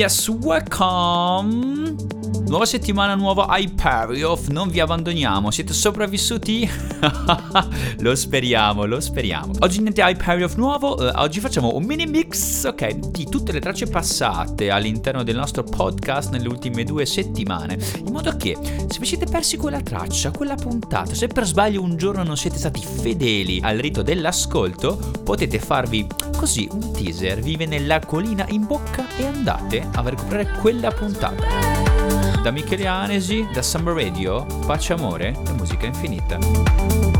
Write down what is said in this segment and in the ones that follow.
Yes, welcome! Nuova settimana, nuovo Hyperiof, non vi abbandoniamo, siete sopravvissuti? lo speriamo, lo speriamo. Oggi niente Hyperiof nuovo, uh, oggi facciamo un mini mix, ok, di tutte le tracce passate all'interno del nostro podcast nelle ultime due settimane, in modo che se vi siete persi quella traccia, quella puntata, se per sbaglio un giorno non siete stati fedeli al rito dell'ascolto, potete farvi così un teaser, vi viene l'acquolina in bocca e andate a recuperare quella puntata. Da Michele Anesi, da Summer Radio, pace amore e musica infinita.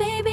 baby.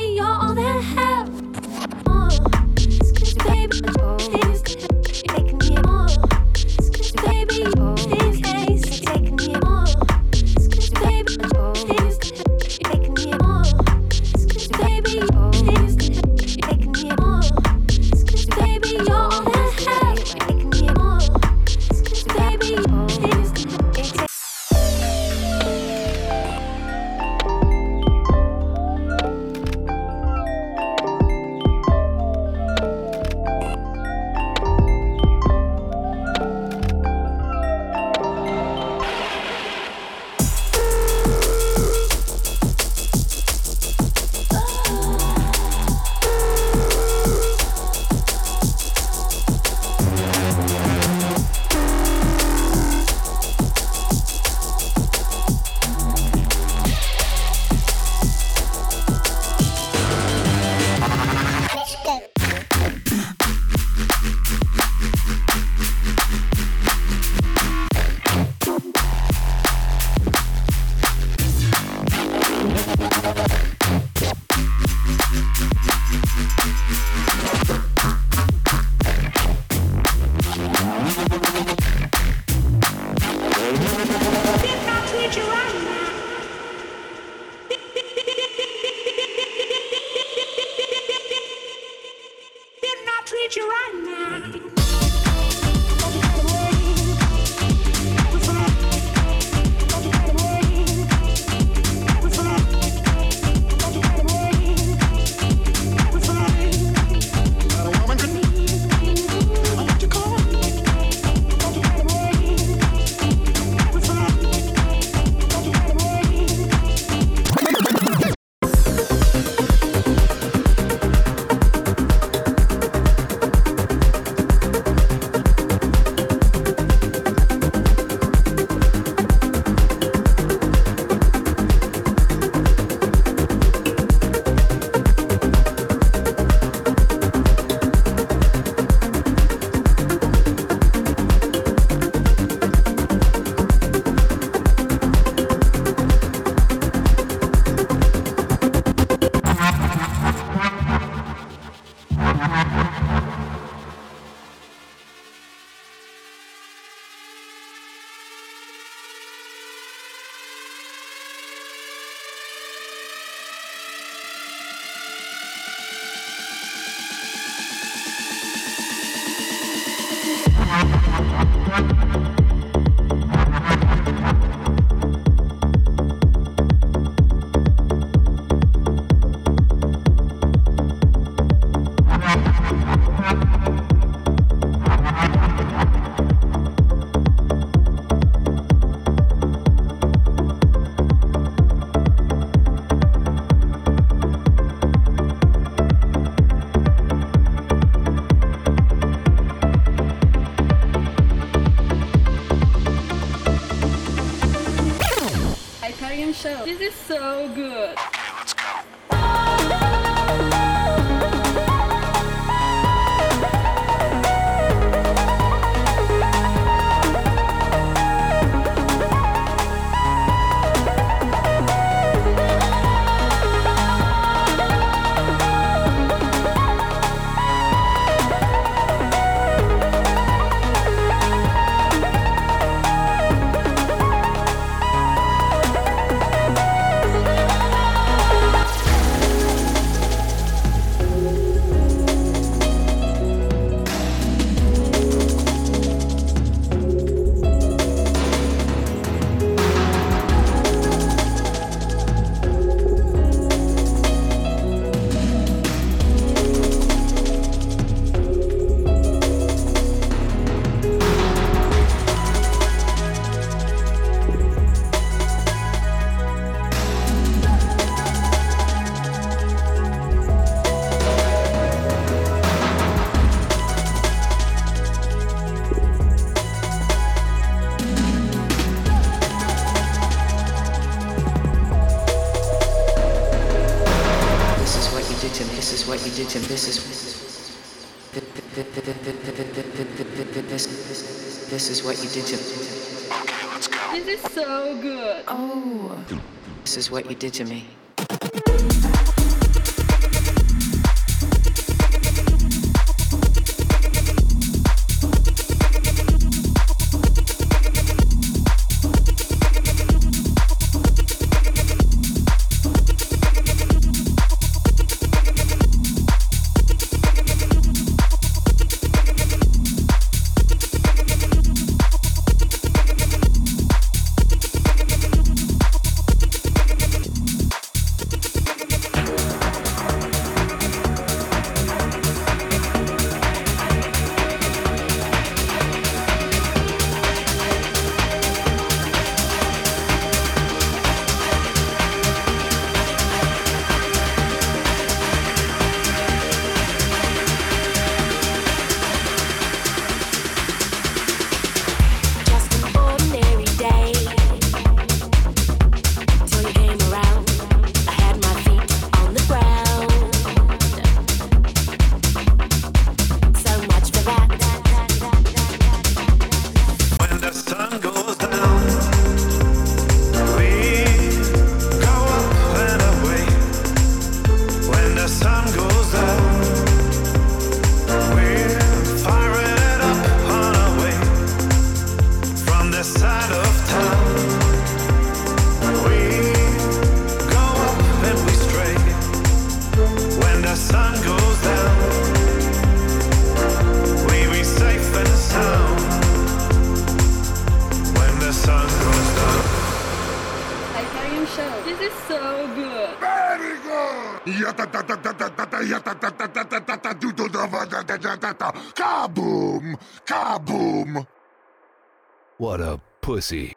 treat you right now. show. This is so good. Is what you did to this is this this is what you did to me. This is so good. Oh This is what you did to me. So good. Kaboom! Kaboom! What a pussy.